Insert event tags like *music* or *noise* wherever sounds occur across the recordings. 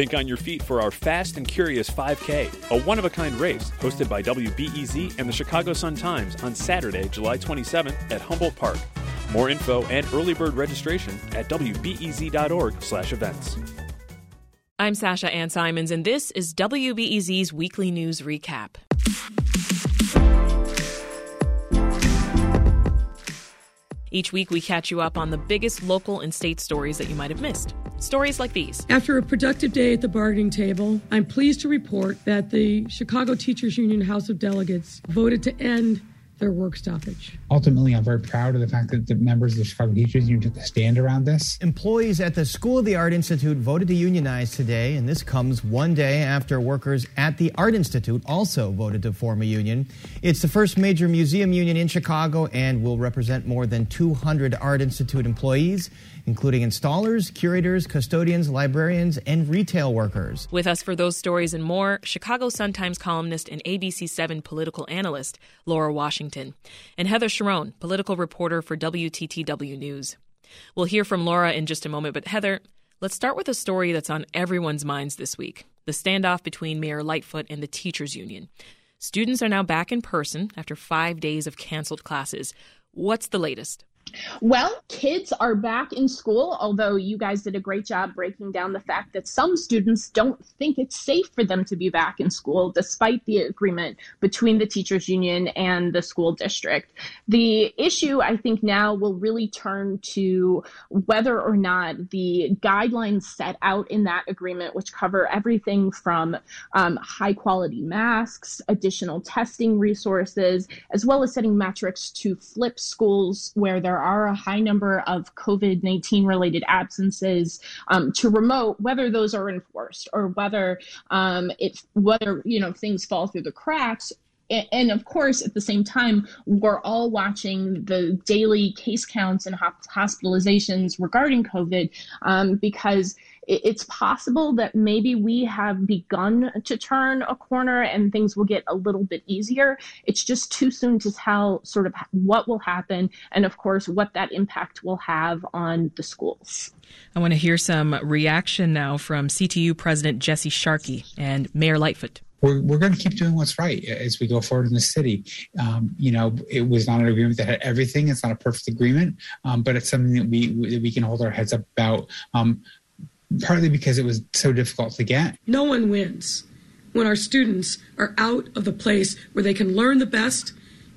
Think on your feet for our Fast and Curious 5K, a one of a kind race hosted by WBEZ and the Chicago Sun Times on Saturday, July 27th at Humboldt Park. More info and early bird registration at wbez.org/events. I'm Sasha Ann Simons, and this is WBEZ's weekly news recap. Each week, we catch you up on the biggest local and state stories that you might have missed. Stories like these. After a productive day at the bargaining table, I'm pleased to report that the Chicago Teachers Union House of Delegates voted to end their work stoppage. Ultimately, I'm very proud of the fact that the members of the Chicago Teachers Union took a stand around this. Employees at the School of the Art Institute voted to unionize today, and this comes one day after workers at the Art Institute also voted to form a union. It's the first major museum union in Chicago and will represent more than 200 Art Institute employees including installers, curators, custodians, librarians, and retail workers. With us for those stories and more, Chicago Sun-Times columnist and ABC7 political analyst Laura Washington, and Heather Cherone, political reporter for WTTW News. We'll hear from Laura in just a moment, but Heather, let's start with a story that's on everyone's minds this week the standoff between Mayor Lightfoot and the teachers union. Students are now back in person after five days of canceled classes. What's the latest? Well, kids are back in school, although you guys did a great job breaking down the fact that some students don't think it's safe for them to be back in school, despite the agreement between the teachers union and the school district. The issue, I think, now will really turn to whether or not the guidelines set out in that agreement, which cover everything from um, high quality masks, additional testing resources, as well as setting metrics to flip schools where there are a high number of COVID 19 related absences um, to remote, whether those are enforced or whether um, it, whether, you know, things fall through the cracks and of course, at the same time, we're all watching the daily case counts and hospitalizations regarding COVID um, because it's possible that maybe we have begun to turn a corner and things will get a little bit easier. It's just too soon to tell sort of what will happen and, of course, what that impact will have on the schools. I want to hear some reaction now from CTU President Jesse Sharkey and Mayor Lightfoot we're, we're going to keep doing what's right as we go forward in the city. Um, you know, it was not an agreement that had everything. It's not a perfect agreement, um, but it's something that we that we can hold our heads up about. Um, partly because it was so difficult to get. No one wins when our students are out of the place where they can learn the best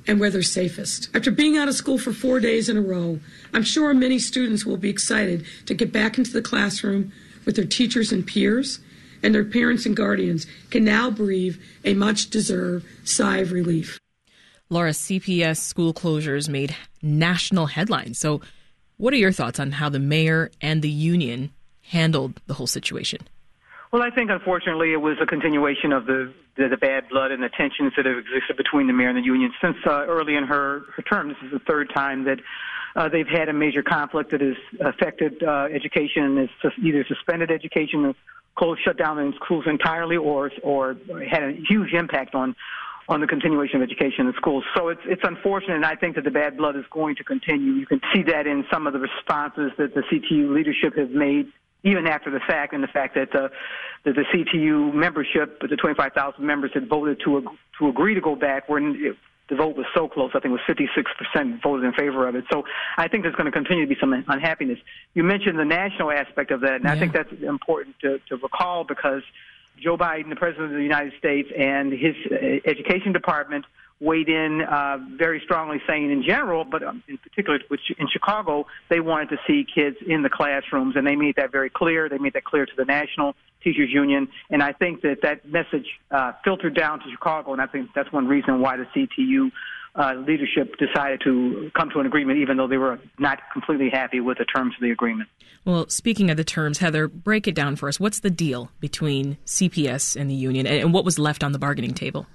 and where they're safest. After being out of school for four days in a row, I'm sure many students will be excited to get back into the classroom with their teachers and peers, and their parents and guardians can now breathe a much deserved sigh of relief. Laura, CPS school closures made national headlines. So, what are your thoughts on how the mayor and the union handled the whole situation? Well, I think unfortunately it was a continuation of the the, the bad blood and the tensions that have existed between the mayor and the union since uh, early in her, her term. This is the third time that uh, they've had a major conflict that has affected uh, education, has either suspended education, closed, shut down in schools entirely, or or had a huge impact on on the continuation of education in schools. So it's it's unfortunate, and I think that the bad blood is going to continue. You can see that in some of the responses that the CTU leadership has made even after the fact, and the fact that, uh, that the CTU membership, the 25,000 members had voted to to agree to go back, it, the vote was so close. I think it was 56% voted in favor of it. So I think there's going to continue to be some unhappiness. You mentioned the national aspect of that, and yeah. I think that's important to, to recall because Joe Biden, the President of the United States, and his uh, education department – weighed in uh, very strongly, saying in general, but um, in particular which in Chicago, they wanted to see kids in the classrooms, and they made that very clear. They made that clear to the National Teachers Union, and I think that that message uh, filtered down to Chicago, and I think that's one reason why the CTU uh, leadership decided to come to an agreement, even though they were not completely happy with the terms of the agreement. Well, speaking of the terms, Heather, break it down for us. What's the deal between CPS and the union, and what was left on the bargaining table?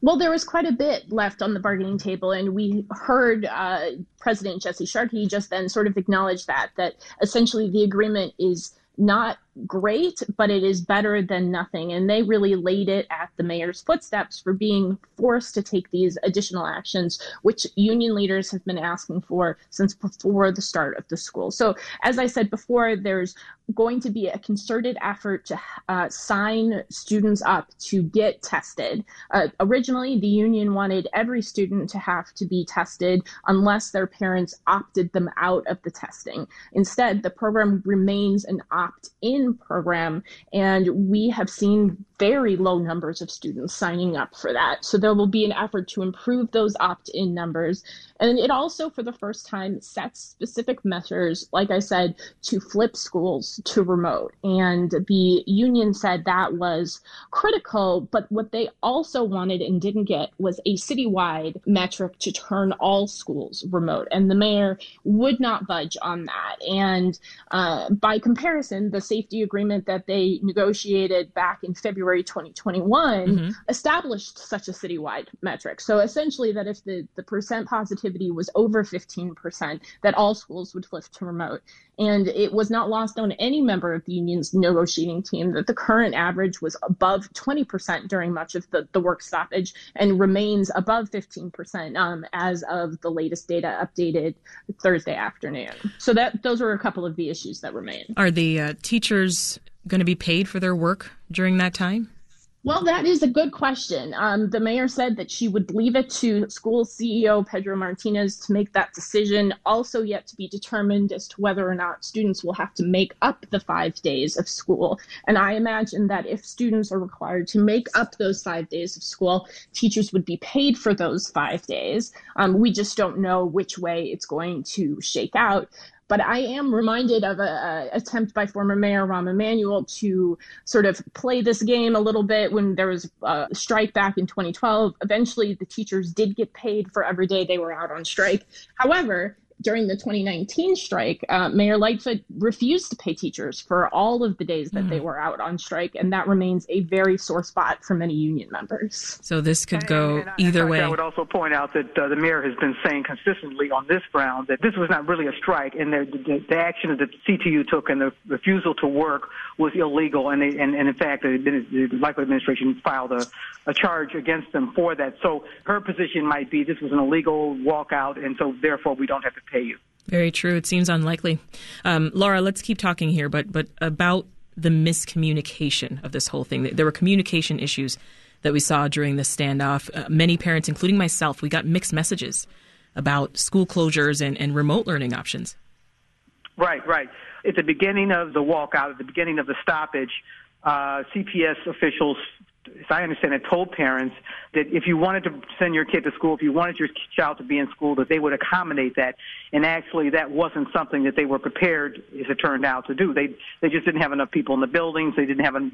Well, there was quite a bit left on the bargaining table, and we heard uh, President Jesse Sharkey just then sort of acknowledge that that essentially the agreement is not great, but it is better than nothing. And they really laid it at the mayor's footsteps for being forced to take these additional actions, which union leaders have been asking for since before the start of the school. So, as I said before, there's going to be a concerted effort to uh, sign students up to get tested. Uh, originally, the union wanted every student to have to be tested unless their parents opted them out of the testing. Instead, the program remains an opt in program, and we have seen very low numbers of students signing up for that. So there will be an effort to improve those opt in numbers. And it also, for the first time, sets specific measures, like I said, to flip schools to remote. And the union said that was critical, but what they also wanted and didn't get was a citywide metric to turn all schools remote. And the mayor would not budge on that. And uh, by comparison, the safety agreement that they negotiated back in February February 2021 mm-hmm. established such a citywide metric. So essentially, that if the, the percent positivity was over 15%, that all schools would flip to remote. And it was not lost on any member of the union's negotiating team that the current average was above 20% during much of the, the work stoppage and remains above 15% um, as of the latest data updated Thursday afternoon. So that those are a couple of the issues that remain. Are the uh, teachers going to be paid for their work during that time? Well, that is a good question. Um, the mayor said that she would leave it to school CEO Pedro Martinez to make that decision, also yet to be determined as to whether or not students will have to make up the five days of school. And I imagine that if students are required to make up those five days of school, teachers would be paid for those five days. Um, we just don't know which way it's going to shake out. But I am reminded of an attempt by former Mayor Rahm Emanuel to sort of play this game a little bit when there was a strike back in 2012. Eventually, the teachers did get paid for every day they were out on strike. However, during the 2019 strike, uh, Mayor Lightfoot refused to pay teachers for all of the days that mm. they were out on strike, and that remains a very sore spot for many union members. So this could go and, and, either way. I would also point out that uh, the mayor has been saying consistently on this ground that this was not really a strike, and the, the, the action that the CTU took and the refusal to work was illegal, and, they, and, and in fact, the, the Lightfoot administration filed a, a charge against them for that. So her position might be this was an illegal walkout, and so therefore we don't have to pay you. Very true. It seems unlikely. Um, Laura, let's keep talking here, but but about the miscommunication of this whole thing. There were communication issues that we saw during the standoff. Uh, many parents, including myself, we got mixed messages about school closures and, and remote learning options. Right, right. At the beginning of the walkout, at the beginning of the stoppage, uh, CPS officials as I understand it, told parents that if you wanted to send your kid to school, if you wanted your child to be in school, that they would accommodate that. And actually, that wasn't something that they were prepared, as it turned out, to do. They they just didn't have enough people in the buildings. They didn't have a,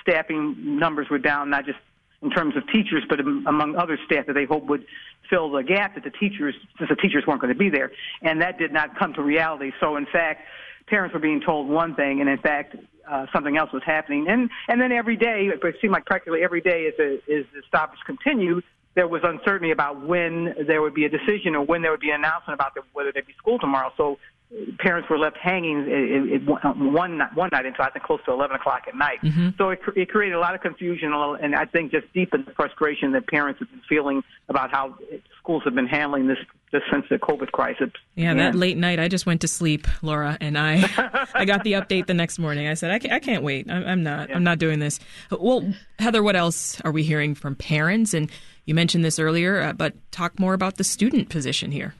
staffing numbers were down, not just in terms of teachers, but among other staff that they hoped would fill the gap that the teachers, since the teachers weren't going to be there. And that did not come to reality. So, in fact, parents were being told one thing, and in fact, uh, something else was happening. And and then every day, it seemed like practically every day, as the, as the stoppage continued, there was uncertainty about when there would be a decision or when there would be an announcement about the, whether there'd be school tomorrow. So parents were left hanging it, it, one one night until I think close to 11 o'clock at night. Mm-hmm. So it, it created a lot of confusion, and I think just deepened the frustration that parents have been feeling about how schools have been handling this just since the COVID crisis. Yeah, that late night, I just went to sleep, Laura, and I *laughs* I got the update the next morning. I said, I can't, I can't wait. I'm, I'm not. Yeah. I'm not doing this. Well, Heather, what else are we hearing from parents? And you mentioned this earlier, uh, but talk more about the student position here.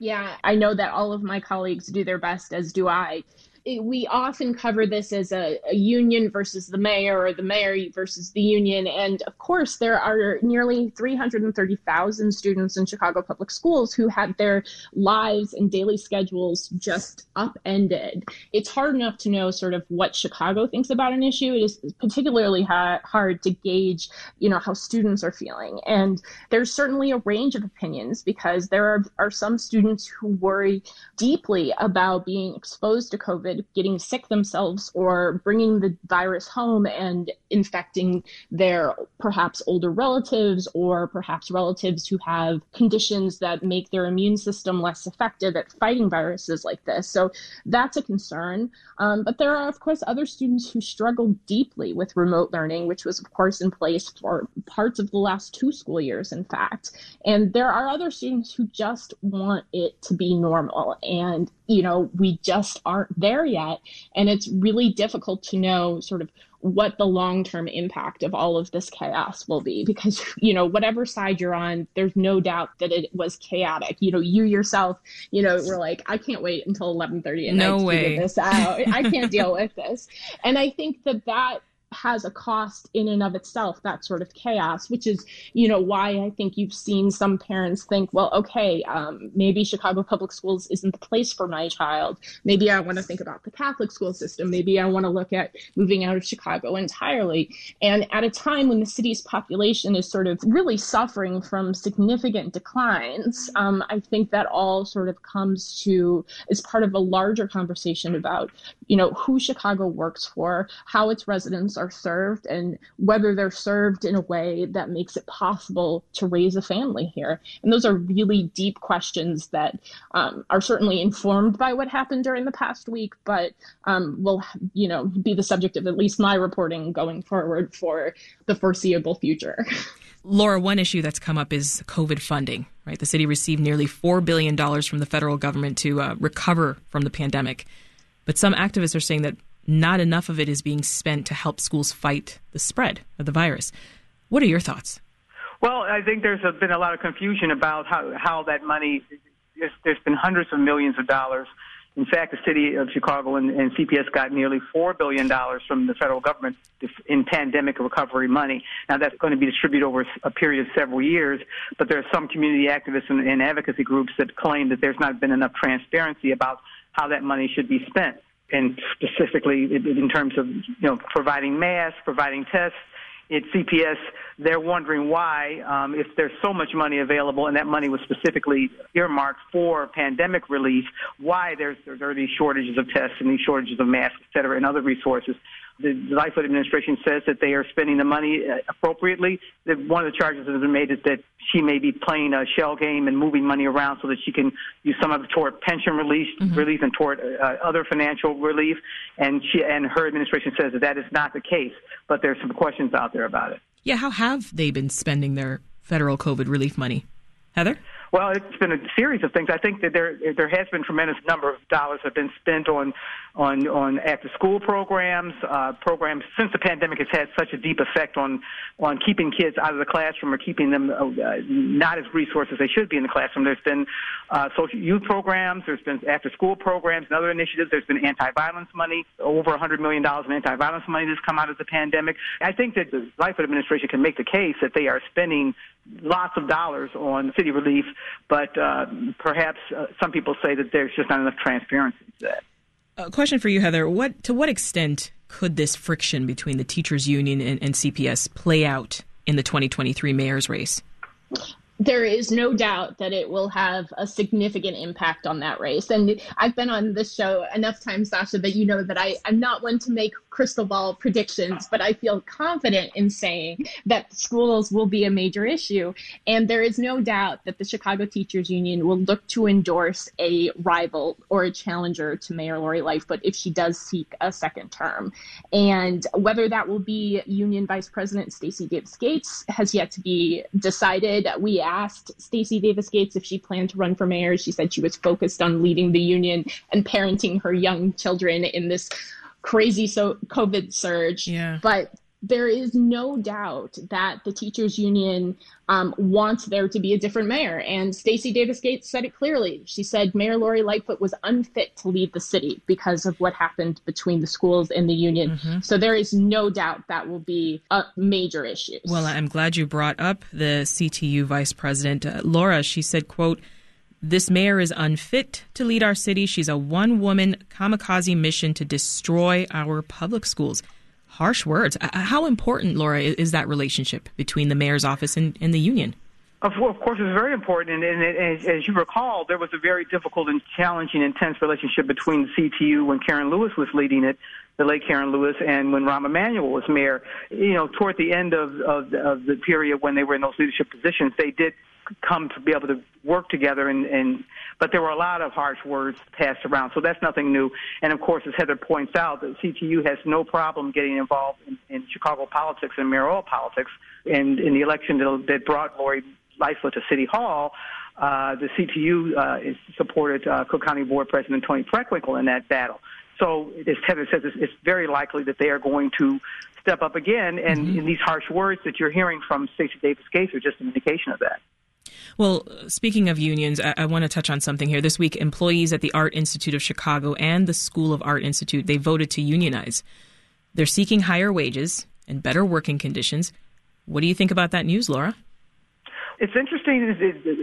Yeah, I know that all of my colleagues do their best, as do I, we often cover this as a, a, union versus the mayor or the mayor versus the union. And of course, there are nearly 330,000 students in Chicago public schools who had their lives and daily schedules just upended. It's hard enough to know sort of what Chicago thinks about an issue. It is particularly ha- hard to gauge, you know, how students are feeling. And there's certainly a range of opinions because there are, are some students who worry deeply about being exposed to COVID getting sick themselves or bringing the virus home and infecting their perhaps older relatives or perhaps relatives who have conditions that make their immune system less effective at fighting viruses like this. So that's a concern. Um, but there are, of course, other students who struggle deeply with remote learning, which was, of course, in place for parts of the last two school years, in fact. And there are other students who just want it to be normal. And, you know, we just aren't there there yet. And it's really difficult to know sort of what the long term impact of all of this chaos will be because you know whatever side you're on there's no doubt that it was chaotic you know you yourself you know were like i can't wait until 11:30 at no night way. to figure this out i can't deal with this and i think that that has a cost in and of itself that sort of chaos which is you know why i think you've seen some parents think well okay um, maybe chicago public schools isn't the place for my child. Maybe i want to think about the catholic school system. Maybe i want to look at moving out of chicago entirely. And at a time when the city's population is sort of really suffering from significant declines um, i think that all sort of comes to as part of a larger conversation about you know who chicago works for how its residents are served and whether they're served in a way that makes it possible to raise a family here. And those are really deep questions that um, are certainly informed by what happened during the past week, but um, will, you know, be the subject of at least my reporting going forward for the foreseeable future. *laughs* Laura, one issue that's come up is COVID funding, right? The city received nearly $4 billion from the federal government to uh, recover from the pandemic. But some activists are saying that not enough of it is being spent to help schools fight the spread of the virus. What are your thoughts? Well, I think there's been a lot of confusion about how, how that money, there's, there's been hundreds of millions of dollars. In fact, the city of Chicago and, and CPS got nearly $4 billion from the federal government in pandemic recovery money. Now, that's going to be distributed over a period of several years, but there are some community activists and, and advocacy groups that claim that there's not been enough transparency about how that money should be spent and specifically in terms of you know providing masks, providing tests. At CPS, they're wondering why, um, if there's so much money available and that money was specifically earmarked for pandemic relief, why there's, there are these shortages of tests and these shortages of masks, et cetera, and other resources the Lightfoot administration says that they are spending the money uh, appropriately. One of the charges that has been made is that she may be playing a shell game and moving money around so that she can use some of it toward pension relief, mm-hmm. relief and toward uh, other financial relief. And she and her administration says that that is not the case. But there's some questions out there about it. Yeah, how have they been spending their federal COVID relief money, Heather? Well, it's been a series of things. I think that there there has been tremendous number of dollars have been spent on on on after school programs, uh, programs since the pandemic has had such a deep effect on on keeping kids out of the classroom or keeping them uh, not as resources they should be in the classroom. There's been uh, social youth programs, there's been after school programs and other initiatives. There's been anti-violence money, over 100 million dollars in anti-violence money that's come out of the pandemic. I think that the Lightfoot administration can make the case that they are spending lots of dollars on city relief, but uh, perhaps uh, some people say that there's just not enough transparency to that. A question for you, Heather. What to what extent could this friction between the teachers union and, and CPS play out in the 2023 mayor's race? there is no doubt that it will have a significant impact on that race. And I've been on this show enough times, Sasha, that you know that I, I'm not one to make crystal ball predictions, but I feel confident in saying that schools will be a major issue. And there is no doubt that the Chicago Teachers Union will look to endorse a rival or a challenger to Mayor Lori Lightfoot if she does seek a second term. And whether that will be Union Vice President Stacy Davis Gates has yet to be decided. We asked Stacy Davis Gates if she planned to run for mayor. She said she was focused on leading the union and parenting her young children in this crazy so COVID surge. Yeah. But there is no doubt that the teachers union um, wants there to be a different mayor. And Stacy Davis Gates said it clearly. She said Mayor Lori Lightfoot was unfit to lead the city because of what happened between the schools and the union. Mm-hmm. So there is no doubt that will be a major issue. Well, I'm glad you brought up the CTU vice president, uh, Laura. She said, "quote." This mayor is unfit to lead our city. She's a one woman kamikaze mission to destroy our public schools harsh words. Uh, how important, Laura, is that relationship between the mayor's office and, and the union? Of, course, it's very important. And, and, as you recall, there was a very difficult and challenging, intense relationship between the CTU when Karen Lewis was leading it, the late Karen Lewis, and when Rahm Emanuel was mayor. You know, toward the end of, of, of the period when they were in those leadership positions, they did come to be able to work together and, and but there were a lot of harsh words passed around so that's nothing new and of course as heather points out the ctu has no problem getting involved in, in chicago politics and mayoral politics and in the election that, that brought lori lightfoot to city hall uh, the ctu uh, is supported uh, cook county board president toni preckwinkle in that battle So, as Heather says, it's, it's very likely that they are going to step up again. And mm-hmm. in these harsh words that you're hearing from Stacy Davis Gates are just an indication of that. Well, speaking of unions, I, I, want to touch on something here. This week, employees at the Art Institute of Chicago and the School of Art Institute they voted to unionize. They're seeking higher wages and better working conditions. What do you think about that news, Laura? It's interesting.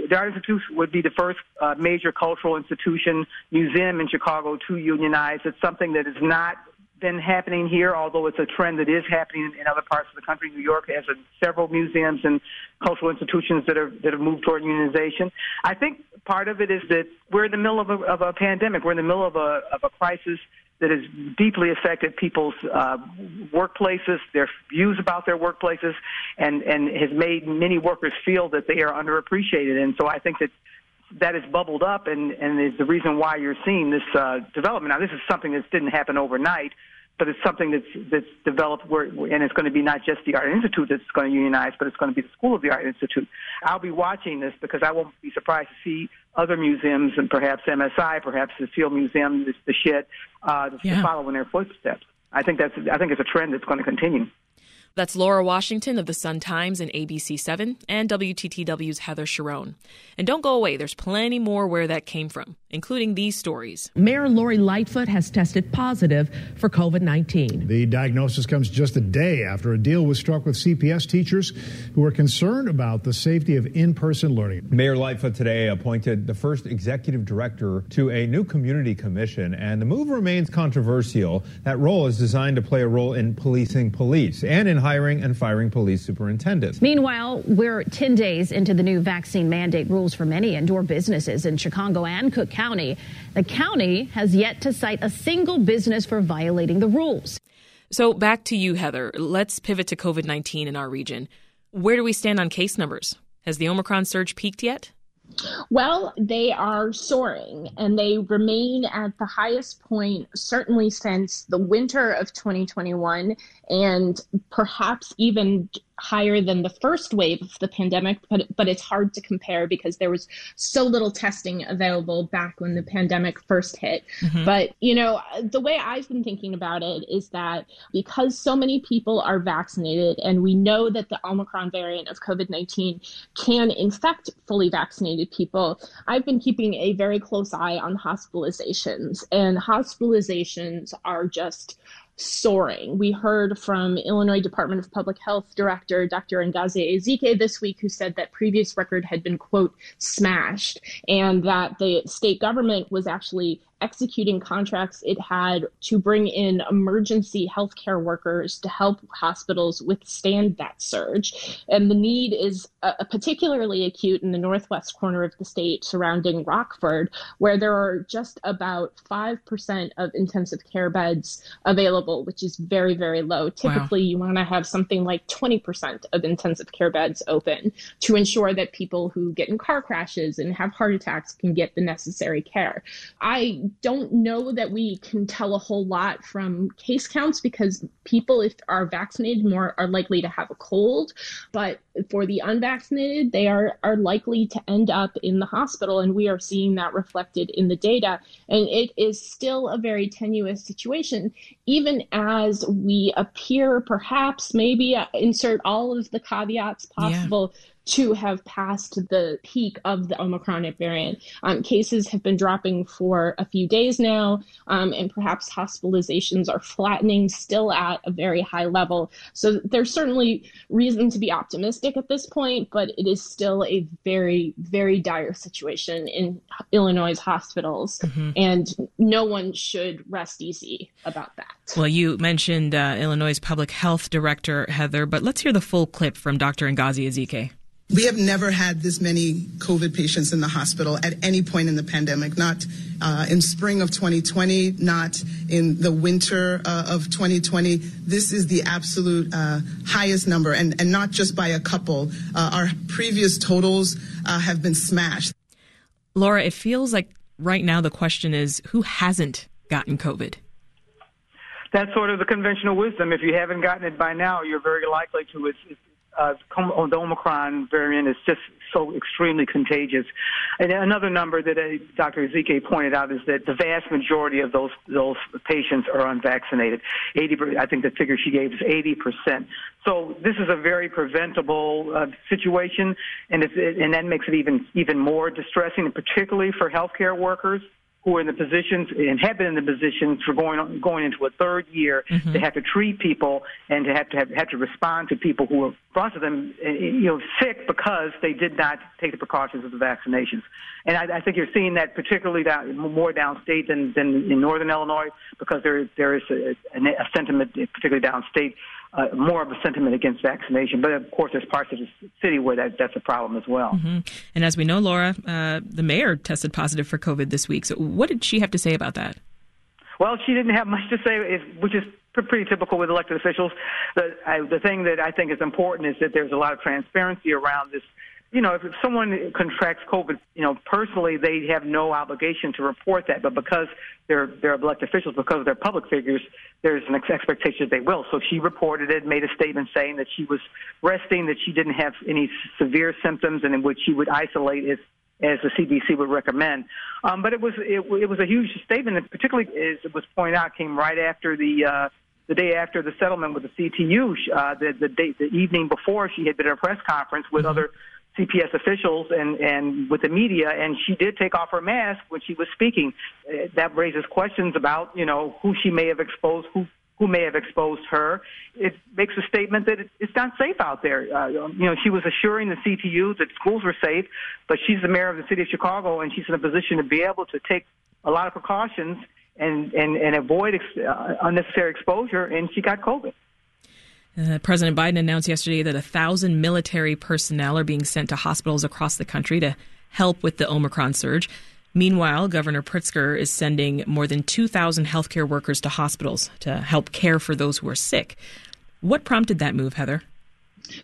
The Art Institute would be the first uh, major cultural institution, museum in Chicago to unionize. It's something that is not been happening here, although it's a trend that is happening in other parts of the country. New York has several museums and cultural institutions that are that have moved toward unionization. I think part of it is that we're in the middle of a, of a pandemic. We're in the middle of a of a crisis that has deeply affected people's uh, workplaces, their views about their workplaces, and and has made many workers feel that they are underappreciated. And so I think that that has bubbled up and, and is the reason why you're seeing this uh, development. Now, this is something that didn't happen overnight, but it's something that's that's developed where, and it's going to be not just the Art Institute that's going to unionize, but it's going to be the School of the Art Institute. I'll be watching this because I won't be surprised to see other museums and perhaps MSI, perhaps the Field Museum, the, the Shedd, uh, to follow in their footsteps. I think that's I think it's a trend that's going to continue. That's Laura Washington of the Sun Times and ABC7 and WTTW's Heather Cherone. And don't go away, there's plenty more where that came from, including these stories. Mayor Lori Lightfoot has tested positive for COVID 19. The diagnosis comes just a day after a deal was struck with CPS teachers who are concerned about the safety of in person learning. Mayor Lightfoot today appointed the first executive director to a new community commission, and the move remains controversial. That role is designed to play a role in policing police and in hiring and firing police superintendents. Meanwhile, we're 10 days into the new vaccine mandate rules for many indoor businesses in Chicago and Cook County. The county has yet to cite a single business for violating the rules. So back to you, Heather. Let's pivot to COVID 19 in our region. Where do we stand on case numbers? Has the Omicron surge peaked yet? Well, they are soaring and they remain at the highest point, certainly since the winter of 2021 and perhaps even higher than the first wave of the pandemic, but, but it's hard to compare because there was so little testing available back when the pandemic first hit. Mm-hmm. But, you know, the way I've been thinking about it is that because so many people are vaccinated and we know that the Omicron variant of COVID 19 can infect fully vaccinated people, I've been keeping a very close eye on hospitalizations. And hospitalizations are just soaring. We heard from Illinois Department of Public Health Director Dr. Ngozi Ezike this week, who said that previous record had been, quote, smashed, and that the state government was actually executing contracts it had to bring in emergency healthcare workers to help hospitals withstand that surge. And the need is uh, particularly acute in the northwest corner of the state surrounding Rockford, where there are just about 5% of intensive care beds available, which is very, very low. Typically, wow. you want to have something like 20% of intensive care beds open to ensure that people who get in car crashes and have heart attacks can get the necessary care. I don't know that we can tell a whole lot from case counts because people, if are vaccinated, more are likely to have a cold. But for the unvaccinated, they are are likely to end up in the hospital, and we are seeing that reflected in the data. And it is still a very tenuous situation, even as we appear, perhaps, maybe uh, insert all of the caveats possible. Yeah to have passed the peak of the Omicron variant. Um, cases have been dropping for a few days now, um, and perhaps hospitalizations are flattening still at a very high level. So there's certainly reason to be optimistic at this point, but it is still a very, very dire situation in Illinois' hospitals, mm-hmm. and no one should rest easy about that. Well, you mentioned uh, Illinois' public health director, Heather, but let's hear the full clip from Dr. Ngozi Ezike. We have never had this many COVID patients in the hospital at any point in the pandemic, not uh, in spring of 2020, not in the winter uh, of 2020. This is the absolute uh, highest number, and, and not just by a couple. Uh, our previous totals uh, have been smashed. Laura, it feels like right now the question is who hasn't gotten COVID? That's sort of the conventional wisdom. If you haven't gotten it by now, you're very likely to. It's, it's uh, the Omicron variant is just so extremely contagious. And another number that uh, Dr. Ezike pointed out is that the vast majority of those those patients are unvaccinated. 80, I think the figure she gave is 80 percent. So this is a very preventable uh, situation, and it, and that makes it even even more distressing, particularly for healthcare workers who are in the positions and have been in the positions for going on, going into a third year mm-hmm. to have to treat people and to have to have, have to respond to people who are lots of them eh, eh, you know sick because they did not take the precautions of the vaccinations. And I, I think you're seeing that particularly down, more downstate than, than in northern Illinois because there there is a, a sentiment, particularly downstate, uh, more of a sentiment against vaccination. But of course, there's parts of the city where that, that's a problem as well. Mm-hmm. And as we know, Laura, uh, the mayor tested positive for COVID this week. So what did she have to say about that? Well, she didn't have much to say, which is pretty typical with elected officials. The, I, the thing that I think is important is that there's a lot of transparency around this you know, if someone contracts COVID, you know, personally, they have no obligation to report that. But because they're they're elected officials, because they're public figures, there's an expectation that they will. So she reported it, made a statement saying that she was resting, that she didn't have any severe symptoms, and in which she would isolate as as the CDC would recommend. Um, but it was it, it was a huge statement, and particularly as it was pointed out, came right after the. Uh, the day after the settlement with the CTU, uh, the the, day, the evening before, she had been at a press conference with mm-hmm. other CPS officials and, and with the media, and she did take off her mask when she was speaking. Uh, that raises questions about, you know, who she may have exposed, who who may have exposed her. It makes a statement that it's not safe out there. Uh, you know, she was assuring the CTU that schools were safe, but she's the mayor of the city of Chicago, and she's in a position to be able to take a lot of precautions and and and avoid ex- uh, unnecessary exposure, and she got COVID. Uh, President Biden announced yesterday that a thousand military personnel are being sent to hospitals across the country to help with the Omicron surge. Meanwhile, Governor Pritzker is sending more than 2,000 healthcare workers to hospitals to help care for those who are sick. What prompted that move, Heather?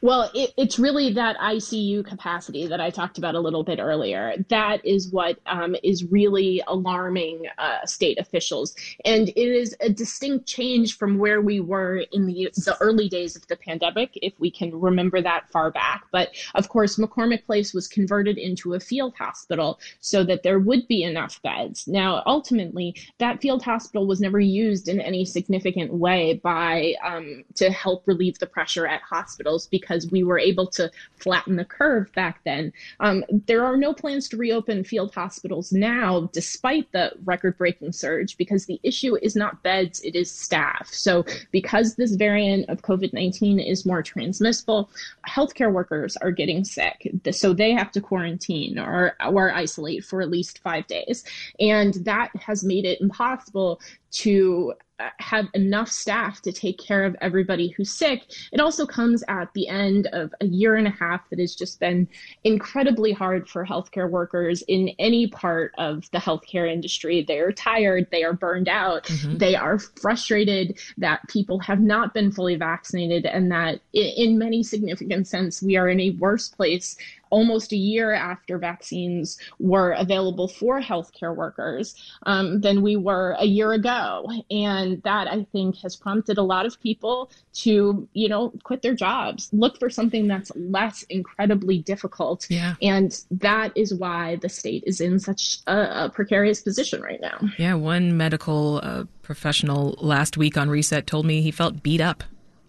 Well, it, it's really that ICU capacity that I talked about a little bit earlier. That is what um, is really alarming uh, state officials. And it is a distinct change from where we were in the, the early days of the pandemic, if we can remember that far back. But of course, McCormick Place was converted into a field hospital so that there would be enough beds. Now, ultimately, that field hospital was never used in any significant way by um, to help relieve the pressure at hospitals because we were able to flatten the curve back then. Um, there are no plans to reopen field hospitals now, despite the record breaking surge, because the issue is not beds, it is staff. So, because this variant of COVID 19 is more transmissible, healthcare workers are getting sick. So, they have to quarantine or, or isolate for at least five days. And that has made it impossible to have enough staff to take care of everybody who's sick. It also comes at the end of a year and a half that has just been incredibly hard for healthcare workers in any part of the healthcare industry. They are tired, they are burned out, mm-hmm. they are frustrated that people have not been fully vaccinated, and that in many significant sense, we are in a worse place almost a year after vaccines were available for healthcare workers um, than we were a year ago. And that I think has prompted a lot of people to, you know, quit their jobs, look for something that's less incredibly difficult. Yeah. And that is why the state is in such a, a precarious position right now. Yeah. One medical uh, professional last week on Reset told me he felt beat up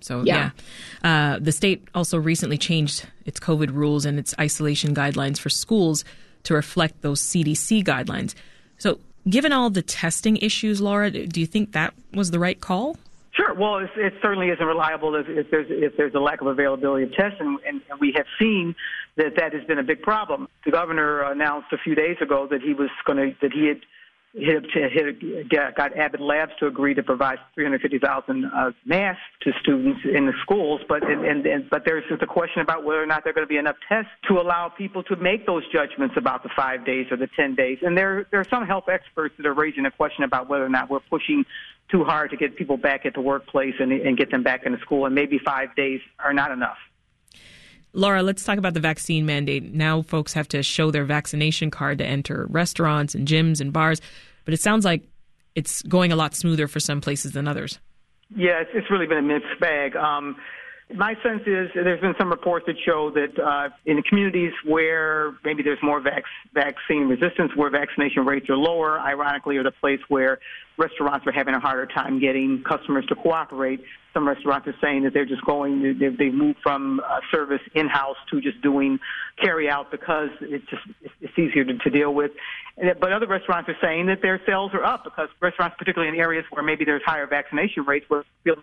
so yeah, yeah. Uh, the state also recently changed its COVID rules and its isolation guidelines for schools to reflect those CDC guidelines. So, given all the testing issues, Laura, do you think that was the right call? Sure. Well, it certainly isn't reliable if, if, there's if there's a lack of availability of tests, and, and, and, we have seen that that has been a big problem. The governor announced a few days ago that he was going to that he had hit, hit, got Abbott Labs to agree to provide 350,000 uh, masks to students in the schools, but and, and, and but there's the question about whether or not there are going to be enough tests to allow people to make those judgments about the five days or the 10 days. And there there are some health experts that are raising a question about whether or not we're pushing too hard to get people back at the workplace and, and get them back into school, and maybe five days are not enough. Laura, let's talk about the vaccine mandate. Now, folks have to show their vaccination card to enter restaurants and gyms and bars, but it sounds like it's going a lot smoother for some places than others. Yeah, it's, really been a mixed bag. Um, My sense is there's been some reports that show that uh, in communities where maybe there's more vac- vaccine resistance, where vaccination rates are lower, ironically, are the place where restaurants are having a harder time getting customers to cooperate. Some restaurants are saying that they're just going, they've, they've moved from uh, service in-house to just doing carry-out because it's just it's easier to, to deal with. But other restaurants are saying that their sales are up because restaurants, particularly in areas where maybe there's higher vaccination rates, where feel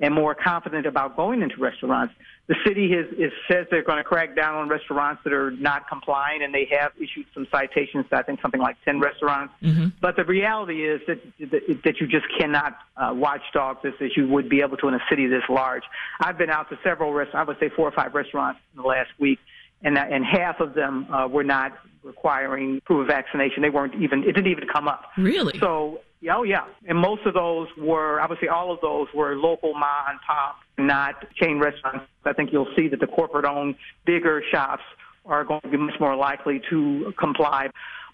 and more confident about going into restaurants. The city has, is, says they're going to crack down on restaurants that are not complying, and they have issued some citations to I think something like 10 restaurants. Mm-hmm. But the reality is that that, that you just cannot uh, watchdog this as you would be able to in a city this large. I've been out to several restaurants, I would say four or five restaurants in the last week, and that, and half of them uh, were not requiring proof of vaccination. They weren't even it didn't even come up. Really? So oh yeah, and most of those were obviously all of those were local ma and pop, not chain restaurants. I think you'll see that the corporate-owned bigger shops are going to be much more likely to comply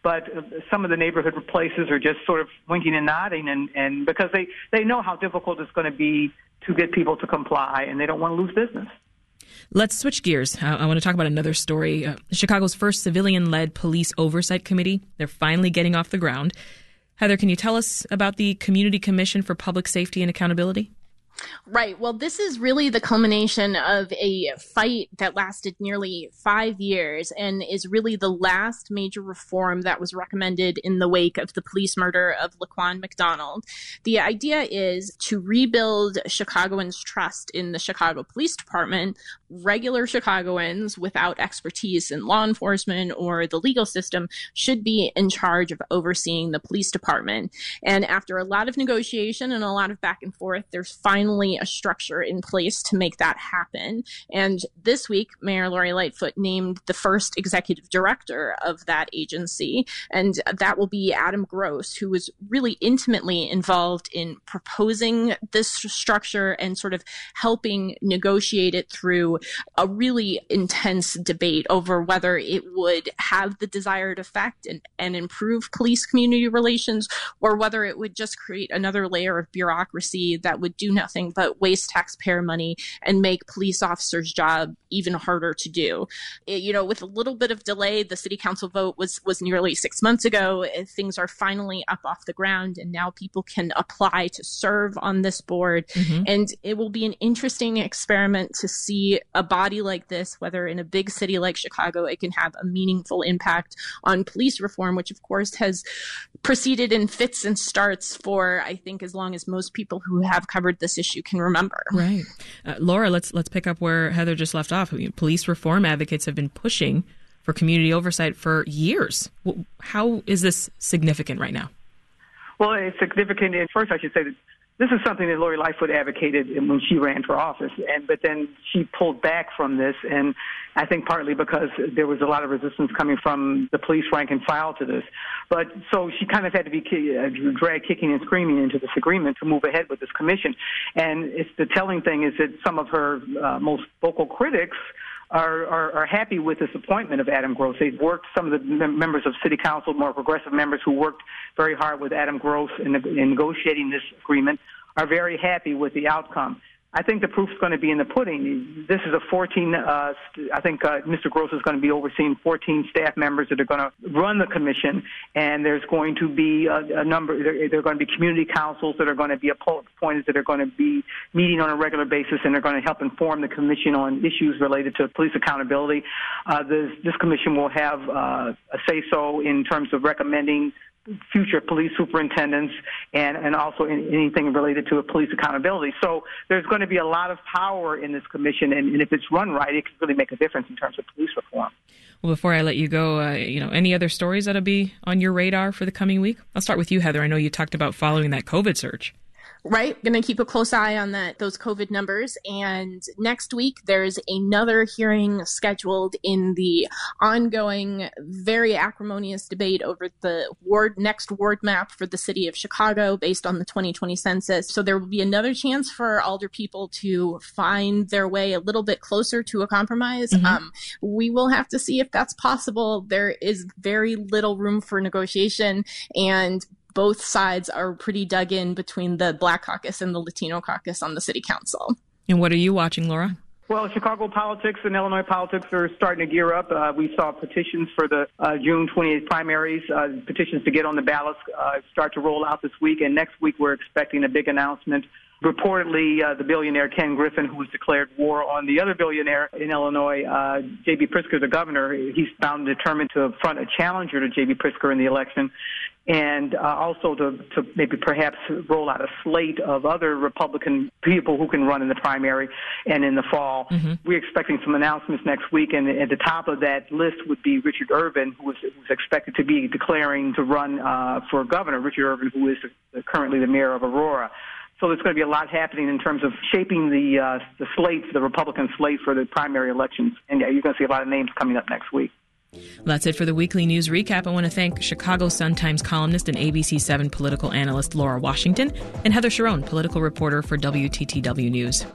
but some of the neighborhood places are just sort of winking and nodding and, and because they, they know how difficult it's going to be to get people to comply and they don't want to lose business. Let's switch gears. I, I want to talk about another story. Uh, Chicago's first civilian led police oversight committee. They're finally getting off the ground. Heather, can you tell us about the Community Commission for Public Safety and Accountability? Right. Well, this is really the culmination of a fight that lasted nearly five years and is really the last major reform that was recommended in the wake of the police murder of Laquan McDonald. The idea is to rebuild Chicagoans' trust in the Chicago Police Department. Regular Chicagoans without expertise in law enforcement or the legal system should be in charge of overseeing the police department. And after a lot of negotiation and a lot of back and forth, there's finally finally a structure in place to make that happen. And this week, Mayor Lori Lightfoot named the first executive director of that agency. And that will be Adam Gross, who was really intimately involved in proposing this structure and sort of helping negotiate it through a really intense debate over whether it would have the desired effect and, and improve police community relations or whether it would just create another layer of bureaucracy that would do nothing nothing but waste taxpayer money and make police officers' job even harder to do. It, you know, with a little bit of delay, the city council vote was was nearly six months ago. Things are finally up off the ground, and now people can apply to serve on this board. Mm-hmm. And it will be an interesting experiment to see a body like this, whether in a big city like Chicago, it can have a meaningful impact on police reform, which of course has proceeded in fits and starts for I think as long as most people who have covered this issue can remember. Right, uh, Laura. Let's let's pick up where Heather just left off. I mean, police reform advocates have been pushing for community oversight for years. How is this significant right now? Well, it's significant. First, I should say that this is something that Lori Lightfoot advocated when she ran for office, and but then she pulled back from this, and I think partly because there was a lot of resistance coming from the police rank and file to this. But so she kind of had to be uh, dragged kicking and screaming into this agreement to move ahead with this commission. And it's the telling thing is that some of her uh, most vocal critics are, are, are happy with this appointment of Adam Gross. They've worked, some of the members of City Council, more progressive members who worked very hard with Adam Gross in, in negotiating this agreement, are very happy with the outcome. I think the proof's going to be in the pudding. This is a 14. Uh, I think uh, Mr. Gross is going to be overseeing 14 staff members that are going to run the commission, and there's going to be a, a number. There, there, are going to be community councils that are going to be appointed that are going to be meeting on a regular basis, and they're going to help inform the commission on issues related to police accountability. Uh, this, this commission will have uh, a say so in terms of recommending future police superintendents and, and also in, anything related to police accountability. So there's going to be a lot of power in this commission, and, and if it's run right, it can really make a difference in terms of police reform. Well, before I let you go, uh, you know, any other stories that'll be on your radar for the coming week? I'll start with you, Heather. I know you talked about following that COVID surge right? Going to keep a close eye on that those covid numbers. And next week there's another hearing scheduled in the ongoing very acrimonious debate over the ward next ward map for the city of chicago based on the 2020 census. So there will be another chance for alder people to find their way a little bit closer to a compromise. Mm-hmm. um, we will have to see if that's possible. There is very little room for negotiation. And both sides are pretty dug in between the Black Caucus and the Latino Caucus on the city council. And what are you watching, Laura? Well, Chicago politics and Illinois politics are starting to gear up. Uh, we saw petitions for the uh, June 28th primaries, uh, petitions to get on the ballots uh, start to roll out this week. And next week, we're expecting a big announcement. Reportedly, uh, the billionaire Ken Griffin, who has declared war on the other billionaire in Illinois, uh, J.B. Pritzker, the governor, he's bound determined to front a challenger to J.B. Pritzker in the election and uh, also to, to maybe perhaps roll out a slate of other Republican people who can run in the primary and in the fall. Mm-hmm. We're expecting some announcements next week, and at the top of that list would be Richard Irvin, who is, who's expected to be declaring to run uh, for governor. Richard Irvin, who is currently the mayor of Aurora. So there's going to be a lot happening in terms of shaping the uh, the slate, the Republican slate for the primary elections, and yeah, you're going to see a lot of names coming up next week. That's it for the weekly news recap. I want to thank Chicago Sun-Times columnist and ABC7 political analyst Laura Washington and Heather Cherone, political reporter for WTTW News.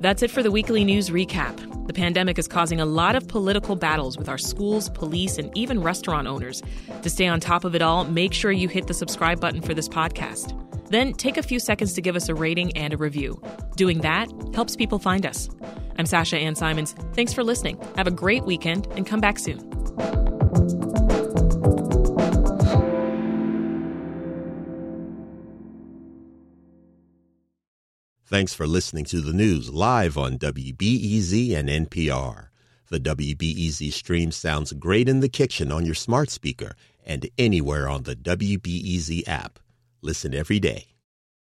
That's it for the weekly news recap. The pandemic is causing a lot of political battles with our schools, police, and even restaurant owners. To stay on top of it all, make sure you hit the subscribe button for this podcast. Then take a few seconds to give us a rating and a review. Doing that helps people find us. I'm Sasha Ann Simons. Thanks for listening. Have a great weekend and come back soon. Thanks for listening to the news live on WBEZ and NPR. The WBEZ stream sounds great in the kitchen on your smart speaker and anywhere on the WBEZ app. Listen every day.